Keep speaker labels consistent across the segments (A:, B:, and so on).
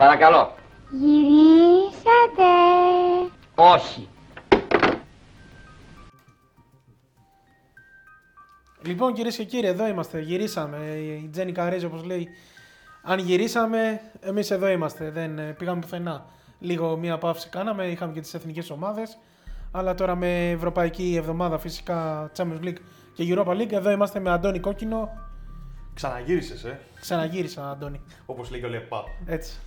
A: Παρακαλώ.
B: Γυρίσατε.
A: Όχι.
C: Λοιπόν, κυρίες και κύριοι, εδώ είμαστε. Γυρίσαμε. Η Τζένι Καρέζη, όπως λέει, αν γυρίσαμε, εμείς εδώ είμαστε. Δεν ε, πήγαμε πουθενά. Λίγο μία παύση κάναμε. Είχαμε και τις εθνικές ομάδες. Αλλά τώρα με Ευρωπαϊκή Εβδομάδα, φυσικά Champions League και Europa League, εδώ είμαστε με Αντώνη Κόκκινο.
D: Ξαναγύρισες, ε.
C: Ξαναγύρισα, Αντώνη.
D: Όπως λέει και ο Λεπά.
C: Έτσι.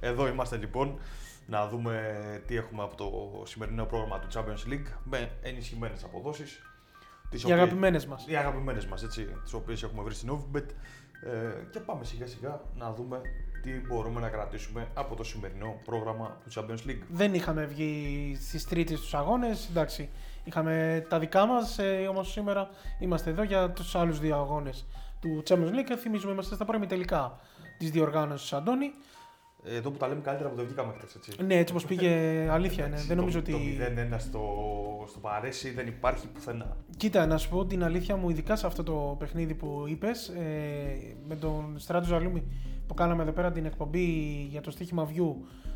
D: Εδώ είμαστε λοιπόν να δούμε τι έχουμε από το σημερινό πρόγραμμα του Champions League με ενισχυμένες αποδόσεις.
C: Οι αγαπημένες μας.
D: Οι αγαπημένες μας, έτσι, τις οποίες έχουμε βρει στην Ovbet. Ε, και πάμε σιγά σιγά να δούμε τι μπορούμε να κρατήσουμε από το σημερινό πρόγραμμα του Champions League.
C: Δεν είχαμε βγει στις τρίτες τους αγώνες. Εντάξει, είχαμε τα δικά μας. Ε, Όμως σήμερα είμαστε εδώ για τους άλλους δύο αγώνες του Champions League. Θυμίζουμε είμαστε στα πρώιμη τελικά της διοργάνωσης Αντώνη.
D: Ε, Εδώ που τα λέμε καλύτερα που δεν βγήκαμε χθε, έτσι.
C: Ναι, έτσι όπως πήγε, αλήθεια είναι. Δεν νομίζω
D: το,
C: ότι.
D: Το 0-1 στο, στο Παρέσι δεν υπάρχει πουθενά.
C: Κοίτα, να σου πω την αλήθεια μου, ειδικά σε αυτό το παιχνίδι που είπες, ε, με τον Στράτο Ζαλούμι που κάναμε εδώ πέρα την εκπομπή για το στοίχημα View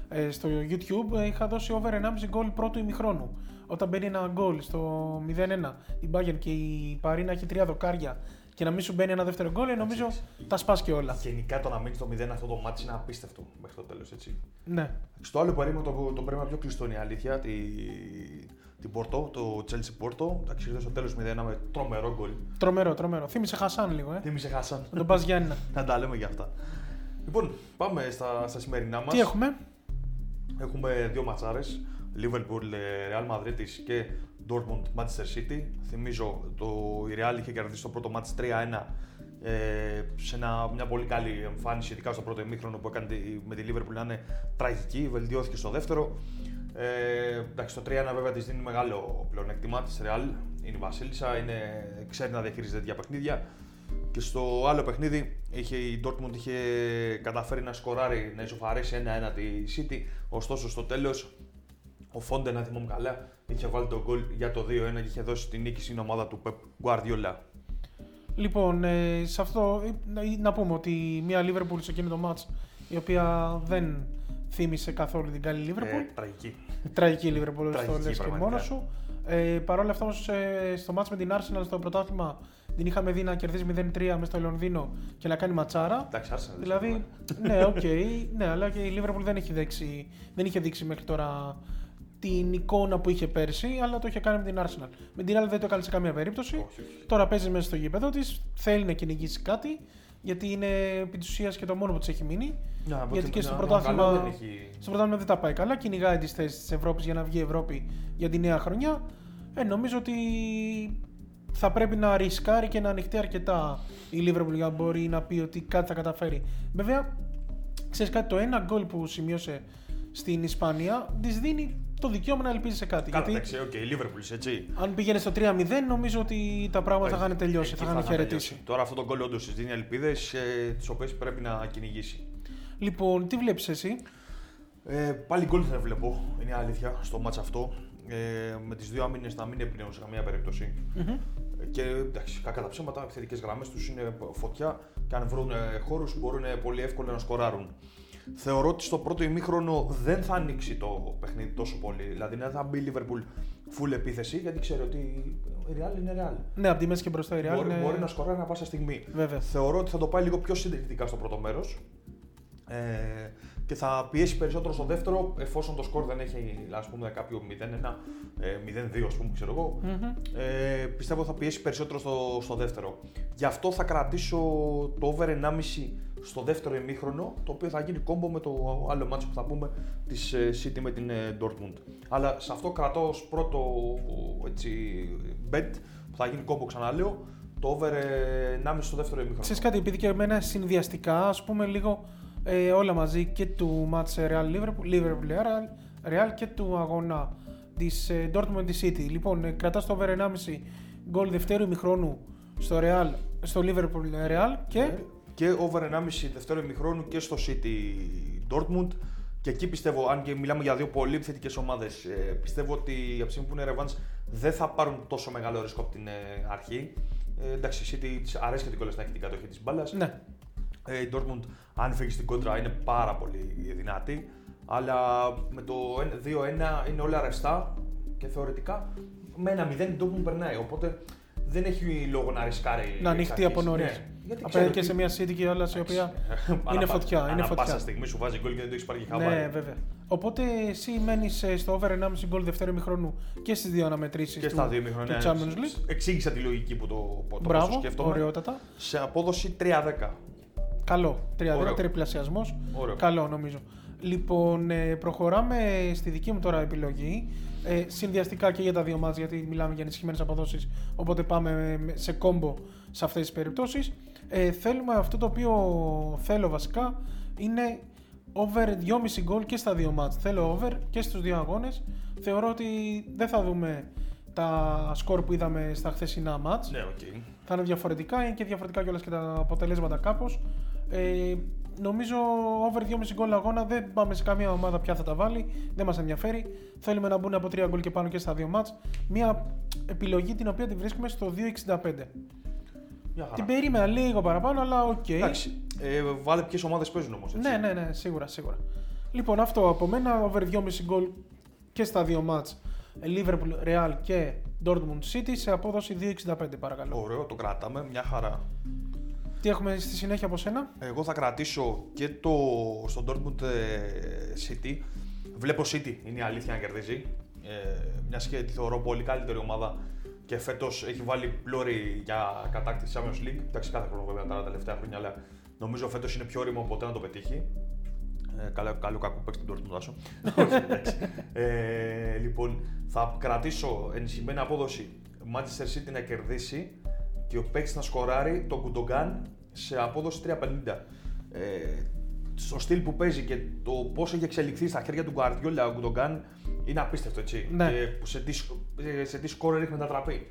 C: ε, στο YouTube, ε, είχα δώσει over 1,5 γκολ πρώτου ημιχρόνου. Όταν μπαίνει ένα γκολ στο 0-1 η Bayern και η Παρίνα έχει τρία δοκάρια και να μην σου μπαίνει ένα δεύτερο γκολ, νομίζω τα σπάς και όλα.
D: Γενικά το να μείνεις στο 0 αυτό το μάτι είναι απίστευτο μέχρι το τέλος, έτσι.
C: Ναι.
D: Στο άλλο περίμενο το, το περίμενα πιο κλειστό είναι η αλήθεια. Τη, την Πορτό, το Chelsea Porto. Εντάξει, ήρθε στο τέλος 0 με τρομερό γκολ.
C: Τρομερό, τρομερό. Θύμησε Χασάν λίγο, ε.
D: Θύμησε Χάσαν.
C: Να τον πας Γιάννη.
D: να τα λέμε για αυτά. Λοιπόν, πάμε στα, στα σημερινά μας.
C: Τι έχουμε;
D: Έχουμε δύο ματσάρες. Liverpool, Real Madrid και Dortmund, Manchester City. Θυμίζω, το, η Real είχε κερδίσει το πρώτο μάτς 3-1 ε, σε ένα, μια πολύ καλή εμφάνιση, ειδικά στο πρώτο ημίχρονο που έκανε με τη Liverpool να είναι τραγική, βελτιώθηκε στο δεύτερο. Ε, εντάξει, το 3-1 βέβαια της δίνει μεγάλο πλεονέκτημα της Real. Είναι η Βασίλισσα, είναι, ξέρει να διαχειρίζεται τέτοια παιχνίδια. Και στο άλλο παιχνίδι είχε, η Dortmund είχε καταφέρει να σκοράρει, να ισοφαρίσει 1-1 τη City. Ωστόσο στο τέλος ο Φόντε, να θυμάμαι καλά, είχε βάλει τον γκολ για το 2-1 και είχε δώσει την νίκη στην ομάδα του Pep Guardiola.
C: Λοιπόν, ε, σε αυτό ε, να, να πούμε ότι μια Liverpool σε εκείνο το μάτς η οποία δεν θύμισε καθόλου την καλή Liverpool.
D: Ε, τραγική.
C: Τραγική Liverpool, το
D: Τραγική,
C: λες και
D: πραγματικά.
C: μόνος σου. Ε, Παρ' όλα αυτά όμως ε, στο μάτς με την Arsenal στο πρωτάθλημα την είχαμε δει να κερδίζει 0-3 μέσα στο Λονδίνο και να κάνει ματσάρα.
D: Εντάξει, Arsenal.
C: Δηλαδή, ναι, οκ, ναι, αλλά και η Liverpool δεν, έχει δείξει, δεν είχε δείξει μέχρι τώρα την εικόνα που είχε πέρσι, αλλά το είχε κάνει με την Arsenal. Με την άλλη δεν το έκανε σε καμία περίπτωση.
D: Όχι, όχι.
C: Τώρα παίζει μέσα στο γήπεδο της, θέλει να κυνηγήσει κάτι, γιατί είναι επί της ουσίας και το μόνο που της έχει μείνει.
D: Να, από
C: γιατί
D: την-
C: και στο
D: να-
C: πρωτάθλημα,
D: καλό δεν έχει-
C: στο πρωτάθλημα δεν τα πάει καλά. Κυνηγάει τις θέσεις της Ευρώπης για να βγει η Ευρώπη για τη νέα χρονιά. Ε, νομίζω ότι θα πρέπει να ρισκάρει και να ανοιχτεί αρκετά η Liverpool για να μπορεί να πει ότι κάτι θα καταφέρει. Βέβαια, ξέρεις κάτι, το ένα γκολ που σημείωσε στην Ισπανία της δίνει το δικαίωμα να ελπίζεις σε κάτι.
D: Καλά,
C: γιατί
D: εντάξει, οκ, η Liverpool, έτσι.
C: αν πήγαινε στο 3-0, νομίζω ότι τα πράγματα θα είχαν τελειώσει,
D: Εκεί
C: θα είχαν χαιρετήσει.
D: τελειώσει. Τώρα αυτό το γκολ όντως της δίνει ελπίδες, ε, τις οποίες πρέπει να κυνηγήσει.
C: Λοιπόν, τι βλέπεις εσύ;
D: Ε, πάλι γκολ δεν βλέπω, είναι η αλήθεια, στο μάτς αυτό. Ε, με τις δύο άμυνες να μην εμπνέουν σε καμία περίπτωση.
C: Μμμ.
D: Ε, Και εντάξει, κακά τα ψέματα, οι επιθετικές γραμμές τους είναι φωτιά και αν βρουν ε, χώρους μπορούν ε, πολύ εύκολα να σκοράρουν. Θεωρώ ότι στο πρώτο ημίχρονο δεν θα ανοίξει το παιχνίδι τόσο πολύ. Δηλαδή δεν θα μπει η Liverpool full επίθεση γιατί ξέρει ότι η Real είναι Real.
C: Ναι, από τη μέση και μπροστά η Real
D: Μπορεί,
C: είναι...
D: μπορεί να σκοράρει ανά πάσα στιγμή.
C: Βέβαια.
D: Θεωρώ ότι θα το πάει λίγο πιο συντηρητικά στο πρώτο μέρος. Ε, και θα πιέσει περισσότερο στο δεύτερο εφόσον το σκορ δεν έχει ας πούμε κάποιο 0-1, ε, 0-2 ας πούμε ξέρω εγώ.
C: Μμμ.
D: Ε, πιστεύω θα πιέσει περισσότερο στο, στο δεύτερο. Γι' αυτό θα κρατήσω το over 1,5 στο δεύτερο ημίχρονο, το οποίο θα γίνει κόμπο με το άλλο μάτσο που θα πούμε της ε, City με την ε, Dortmund. Αλλά σε αυτό κρατώ ως πρώτο έτσι, bet που θα γίνει κόμπο ξαναλέω, το over ε, 1,5 στο δεύτερο ημίχρονο.
C: Ξέρεις κάτι, επειδή και εμένα συνδυαστικά, ας πούμε λίγο ε, όλα μαζί και του match Real Liverpool, Liverpool Real, Real και του αγώνα της ε, Dortmund της City. Λοιπόν, ε, κρατάς το over 1,5 γκολ δευτέρου ημιχρόνου στο Real, στο Liverpool Real και...
D: Ναι. Και over 1,5 δεύτερο ημιχρόνου και στο City Dortmund. Και εκεί πιστεύω, αν και μιλάμε για δύο πολύ επιθετικές ομάδες, πιστεύω ότι από τη στιγμή που είναι revanche δεν θα πάρουν τόσο μεγάλο ρίσκο από την ε, αρχή. Ε, εντάξει, η City της αρέσει και την κόλλα να έχει την κατοχή της μπάλας.
C: Ναι.
D: Ε, η Dortmund, αν φύγει στην κόντρα, είναι πάρα πολύ δυνατή. Αλλά με το 2-1 είναι όλα ρευστά και θεωρητικά με ένα 0 η Dortmund περνάει. Οπότε δεν έχει λόγο να ρισκάρει.
C: Να ανοιχτεί από νωρίς.
D: Ναι, γιατί
C: Απέναντι
D: ξέρω
C: και σε
D: ότι-
C: μια City και όλα η οποία είναι
D: Ανά-
C: φωτιά. Είναι
D: ανά
C: φωτιά.
D: πάσα στιγμή σου βάζει γκολ και δεν το έχεις πάρει και
C: Ναι,
D: χαμπάρι.
C: βέβαια. Οπότε εσύ μένεις στο over 1,5 γκολ δευτέρου ημιχρόνου και στις δύο αναμετρήσεις
D: Και
C: του,
D: στα δύο ημίχρονα.
C: του Champions League.
D: Εξήγησα τη λογική που το, που το πόσο
C: Μπράβο,
D: σκέφτομαι.
C: ωραιότατα.
D: Σε απόδοση 3-10.
C: Καλό. 3-10
D: Ωραίο.
C: τριπλασιασμός.
D: Ωραίο.
C: Καλό νομίζω. Λοιπόν, ε, προχωράμε στη δική μου τώρα επιλογή. Ε, συνδυαστικά και για τα δύο μάτς, γιατί μιλάμε για ενισχυμένες αποδόσεις. Οπότε πάμε με- σε κόμπο σε αυτές τις περιπτώσεις. Ε, θέλουμε αυτό το οποίο θέλω βασικά είναι over 2,5 γκολ και στα δύο ματς. Θέλω over και στους δύο αγώνες. Θεωρώ ότι δεν θα δούμε τα σκορ που είδαμε στα χθεσινά ματς
D: Ναι, οκ.
C: θα είναι διαφορετικά, είναι και διαφορετικά κιόλας και τα αποτελέσματα κάπως. Ε, νομίζω over 2,5 γκολ αγώνα δεν πάμε σε καμία ομάδα ποια θα τα βάλει, δεν μας ενδιαφέρει. Θέλουμε να μπουν από 3 γκολ και πάνω και στα δύο ματς. Μια επιλογή την οποία τη βρίσκουμε στο 2,65.
D: Μια χαρά.
C: Την περίμενα λίγο παραπάνω, αλλά οκ.
D: Εντάξει. Ε, βάλε ποιες ομάδες παίζουν όμως.
C: Ναι, ναι, ναι, σίγουρα, σίγουρα. Λοιπόν, αυτό από μένα, over 2,5 γκολ και στα δύο ματς. Liverpool, Real και Dortmund City σε απόδοση 2,65 παρακαλώ.
D: Ωραίο, το κρατάμε. Μια χαρά.
C: Τι έχουμε στη συνέχεια από σένα;
D: Εγώ θα κρατήσω και το στο Dortmund ε, City. Βλέπω City, είναι η αλήθεια να κερδίζει. Ε, μιας και τη θεωρώ πολύ καλύτερη ομάδα και φέτος έχει βάλει πλώρη για κατάκτηση Champions League. Εντάξει, κάθε χρόνο βέβαια τα τελευταία χρόνια, αλλά νομίζω φέτος είναι πιο όριμο ποτέ να το πετύχει. Ε, καλό, καλό κακό παίξει την Dortmund, Άσο. Όχι, εντάξει. ε, λοιπόν, θα κρατήσω ενισχυμένη απόδοση Manchester City να κερδίσει και ο παίκτης να σκοράρει το Gundogan σε απόδοση 3,50. Ε, στο στυλ που παίζει και το πώς έχει εξελιχθεί στα χέρια του Guardiola ο Gundogan είναι απίστευτο έτσι.
C: Ναι.
D: Και σε τι, σε τι σκόρερ έχει μετατραπεί.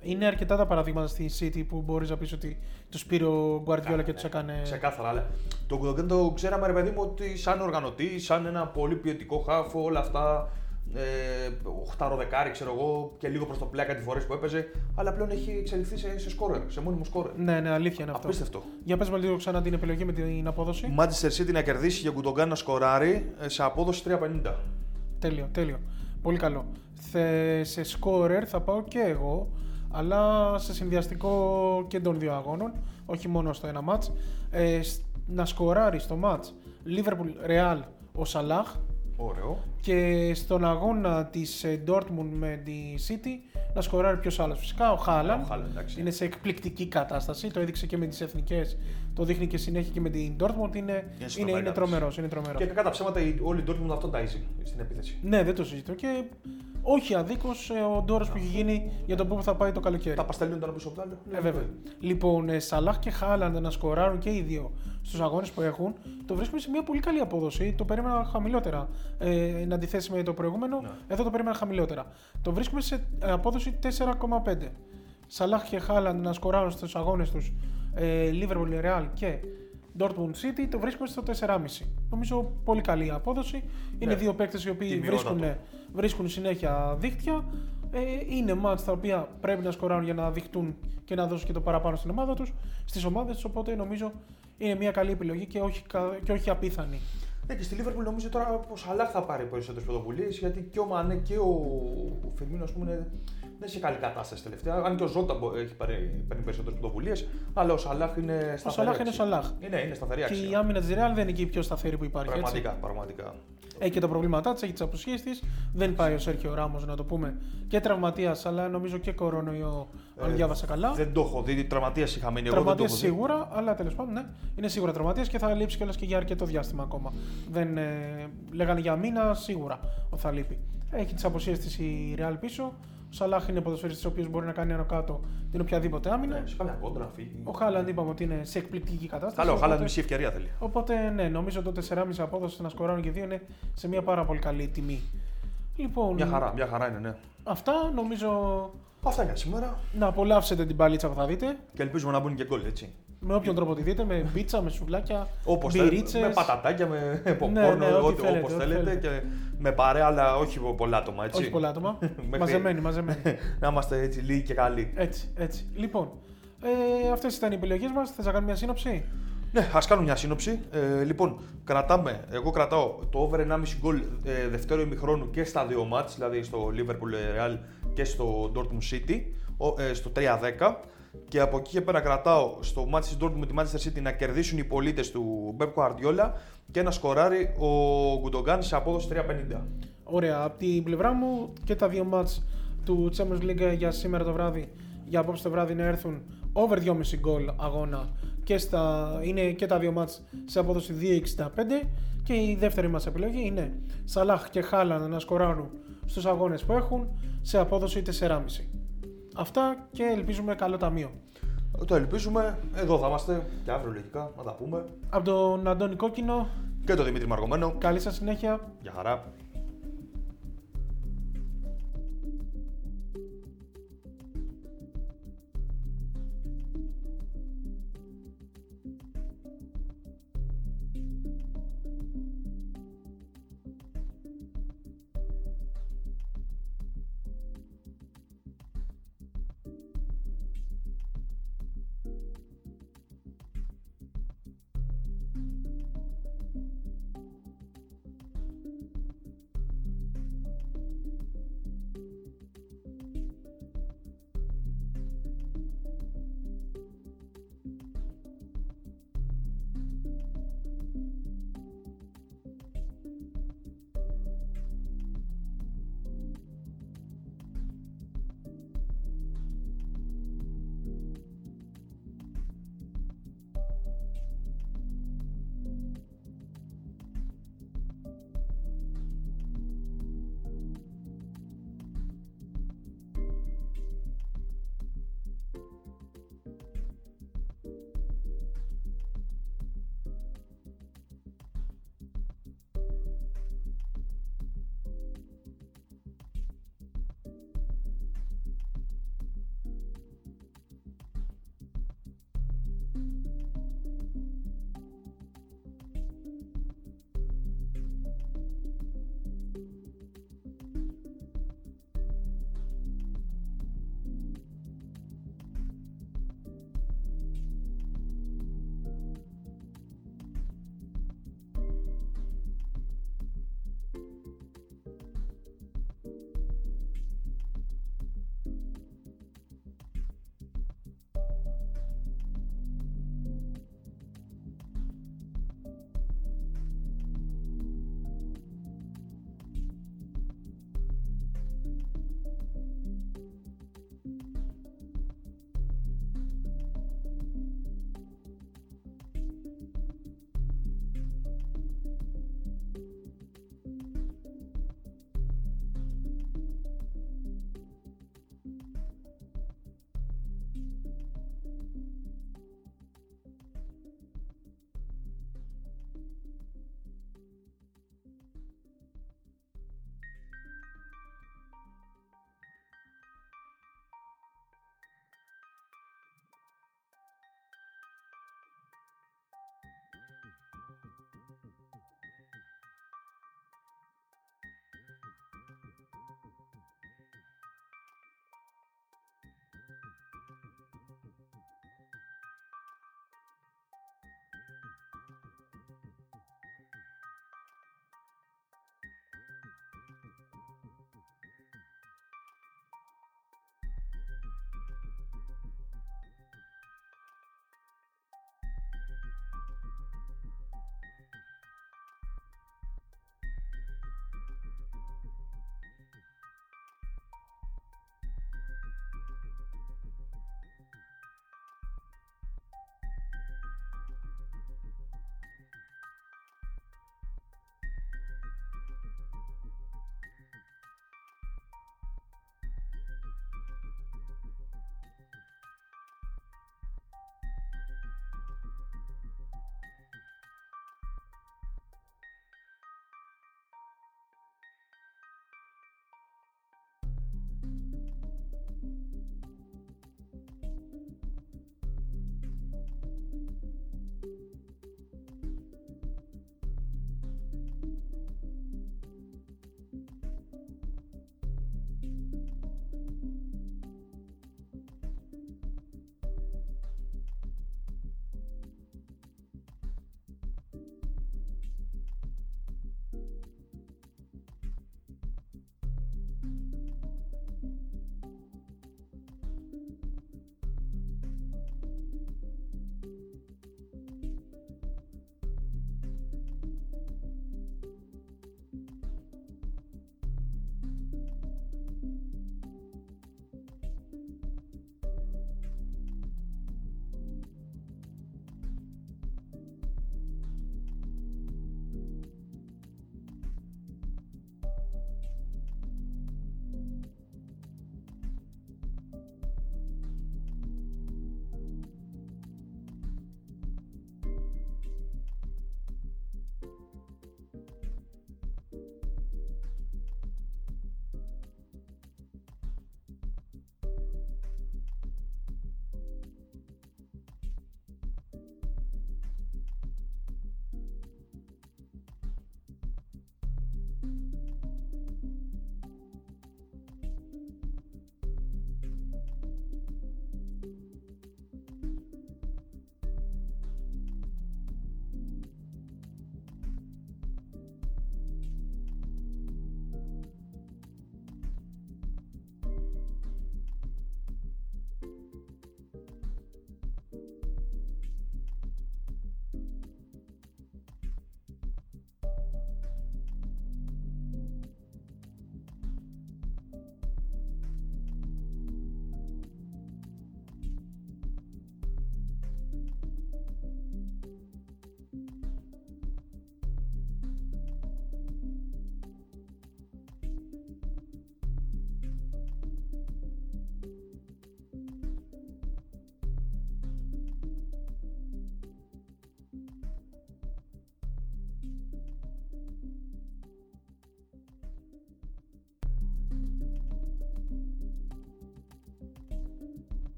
C: Είναι αρκετά τα παραδείγματα στη City που μπορείς να πεις ότι τους πήρε ο Guardiola και τους έκανε.
D: Ξεκάθαρα, αλλά το Gundogan το ξέραμε ρε παιδί μου ότι σαν οργανωτή, σαν ένα πολύ ποιοτικό χάφο, όλα αυτά. Ε, οχτάρο δεκάρι, ξέρω εγώ, και λίγο προς το πλάκα τη φορές που έπαιζε. Αλλά πλέον έχει εξελιχθεί σε, σε σκόρερ, σε μόνιμο σκόρερ.
C: Ναι, ναι, αλήθεια είναι αυτό.
D: Απίστευτο.
C: Για πες με λίγο ξανά την επιλογή με την απόδοση.
D: Manchester City να κερδίσει για Gundogan να σκοράρει ε, σε απόδοση 3,50.
C: Τέλειο, τέλειο. Πολύ καλό. Θε, σε scorer θα πάω και εγώ, αλλά σε συνδυαστικό και των δύο αγώνων, όχι μόνο στο ένα μάτς. Ε, σ- να σκοράρει στο μάτς Liverpool Real ο Σαλάχ
D: Ωραίο.
C: Και στον αγώνα της ε, Dortmund με τη City να σκοράρει ποιος άλλος. Φυσικά ο Χάλαν
D: Ο Haaland, εντάξει.
C: είναι σε εκπληκτική κατάσταση, το έδειξε και με τις εθνικές, το δείχνει και συνέχεια και με την Dortmund, είναι,
D: στην
C: είναι, είναι
D: τρομερή
C: τρομερός, είναι τρομερός.
D: Και κακά τα ψέματα, η- όλη η Dortmund αυτόν ταΐζει στην επίθεση.
C: Ναι, δεν το συζητώ και όχι αδίκως ο ντόρος που έχει γίνει για το πού θα πάει το καλοκαίρι.
D: Τα παστελίνουν το ένα πίσω από το άλλο.
C: Ε, βέβαια. Λοιπόν, ε, Σαλάχ και Χάλαντ να σκοράρουν και οι δύο στους αγώνες που έχουν, το βρίσκουμε σε μια πολύ καλή απόδοση. Το περίμενα χαμηλότερα. Ε, εν αντιθέσει με το προηγούμενο,
D: Ναι.
C: εδώ το περίμενα χαμηλότερα. Το βρίσκουμε σε ε, απόδοση 4,5. Σαλάχ και Χάλαντ να σκοράρουν στους αγώνες τους ε, Liverpool, Real και Dortmund City, το βρίσκουμε στο 4,5. Νομίζω πολύ καλή απόδοση. Είναι
D: Ναι.
C: δύο παίκτες οι οποίοι
D: Τιμιότατο.
C: βρίσκουν, βρίσκουν συνέχεια δίχτυα. Ε, είναι μάτς τα οποία πρέπει να σκοράρουν για να δειχτούν και να δώσουν και το παραπάνω στην ομάδα τους, στις ομάδες τους, οπότε νομίζω είναι μια καλή επιλογή και όχι, κα- και όχι απίθανη.
D: Ναι, και στη Liverpool νομίζω τώρα ο Σαλάχ θα πάρει περισσότερες πρωτοβουλίες γιατί και ο Μανέ και ο Φερμίνο ας πούμε είναι- δεν είναι σε καλή κατάσταση τελευταία. Αν και ο Ζώτα μπο- έχει πάρει, παίρνει περισσότερες πρωτοβουλίες, αλλά ο Σαλάχ είναι σταθερή.
C: Σαλάχ είναι
D: αξία.
C: Σαλάχ.
D: Είναι, είναι σταθερή
C: Και
D: αξία.
C: η άμυνα της Real δεν είναι και η πιο σταθερή που υπάρχει. Έτσι.
D: Πραγματικά, πραγματικά.
C: Έχει και τα προβλήματά της, έχει τις απουσίες της. Δεν πάει ο Σέρχιο Ράμος, να το πούμε. Και τραυματίας, αλλά νομίζω και κορονοϊό, αν
D: Ε,
C: διάβασα καλά.
D: Δεν το έχω δει. Τραυματίας είχα μείνει. Εγώ δεν το
C: Τραυματίας
D: έχω δει.
C: σίγουρα, αλλά τέλος πάντων ναι, είναι σίγουρα τραυματίας και θα λείψει κιόλας και για αρκετό διάστημα ακόμα. Δεν, ε, λέγανε για μήνα σίγουρα ότι θα λείπει. Έχει τις αποσίε της η Real πίσω. Ο Σαλάχ είναι ποδοσφαιριστής ο οποίος μπορεί να κάνει άνω κάτω την οποιαδήποτε άμυνα.
D: Ναι, σε καμιά κόντρα να φύγει.
C: Ο Χάλαντ είπαμε ότι είναι σε εκπληκτική κατάσταση.
D: Καλό, ο Χάλαντ
C: οπότε-
D: μισή ευκαιρία θέλει.
C: Οπότε ναι, νομίζω το 4,5 απόδοση να σκοράρουν και δύο είναι σε μια πάρα πολύ καλή τιμή. Λοιπόν,
D: Μια χαρά, μια χαρά είναι, ναι.
C: αυτά νομίζω
D: Αυτά για σήμερα.
C: να απολαύσετε την παλίτσα που θα δείτε.
D: Και ελπίζουμε να μπουν και γκολ, έτσι.
C: Με όποιον τρόπο τη δείτε, με πίτσα, με σουβλάκια,
D: Όπως
C: μπυρίτσες.
D: θέλετε. Με πατατάκια, με popcorn,
C: Ναι, ναι, ό,τι
D: ό,τι
C: θέλετε,
D: όπως
C: ό,τι
D: θέλετε.
C: θέλετε.
D: Και με παρέα, αλλά όχι πολλά άτομα, έτσι.
C: Όχι πολλά άτομα.
D: Μέχρι-
C: μαζεμένοι, μαζεμένοι.
D: να είμαστε έτσι λίγοι και καλοί.
C: Έτσι, έτσι. Λοιπόν, ε, αυτές ήταν οι επιλογές μας. Θες να κάνουμε μια σύνοψη;
D: Ναι, ας κάνουμε μια σύνοψη. Ε, λοιπόν, κρατάμε, εγώ κρατάω το over 1,5 γκολ ε, δευτέρω ημιχρόνου και στα δύο μάτς, δηλαδή στο Liverpool Real και στο Dortmund City, ε, στο 3-10. Και από εκεί και πέρα κρατάω στο μάτς της Dortmund με τη Manchester City να κερδίσουν οι πολίτες του Pep Guardiola και να σκοράρει ο Γκουντογκάν σε απόδοση 3-50.
C: Ωραία, από την πλευρά μου και τα δύο μάτς του Champions League για σήμερα το βράδυ, για απόψε το βράδυ να έρθουν over 2,5 γκολ αγώνα και στα, είναι και τα δύο μάτς σε απόδοση 2,65 και η δεύτερη μας επιλογή είναι Σαλάχ και Χάλαν να σκοράρουν στους αγώνες που έχουν σε απόδοση 4,5. Αυτά και ελπίζουμε καλό ταμείο.
D: Το ελπίζουμε. Εδώ θα είμαστε και αύριο λογικά να τα πούμε.
C: Από τον Αντώνη Κόκκινο
D: και τον Δημήτρη Μαργομένο.
C: Καλή σας συνέχεια.
D: Γεια χαρά.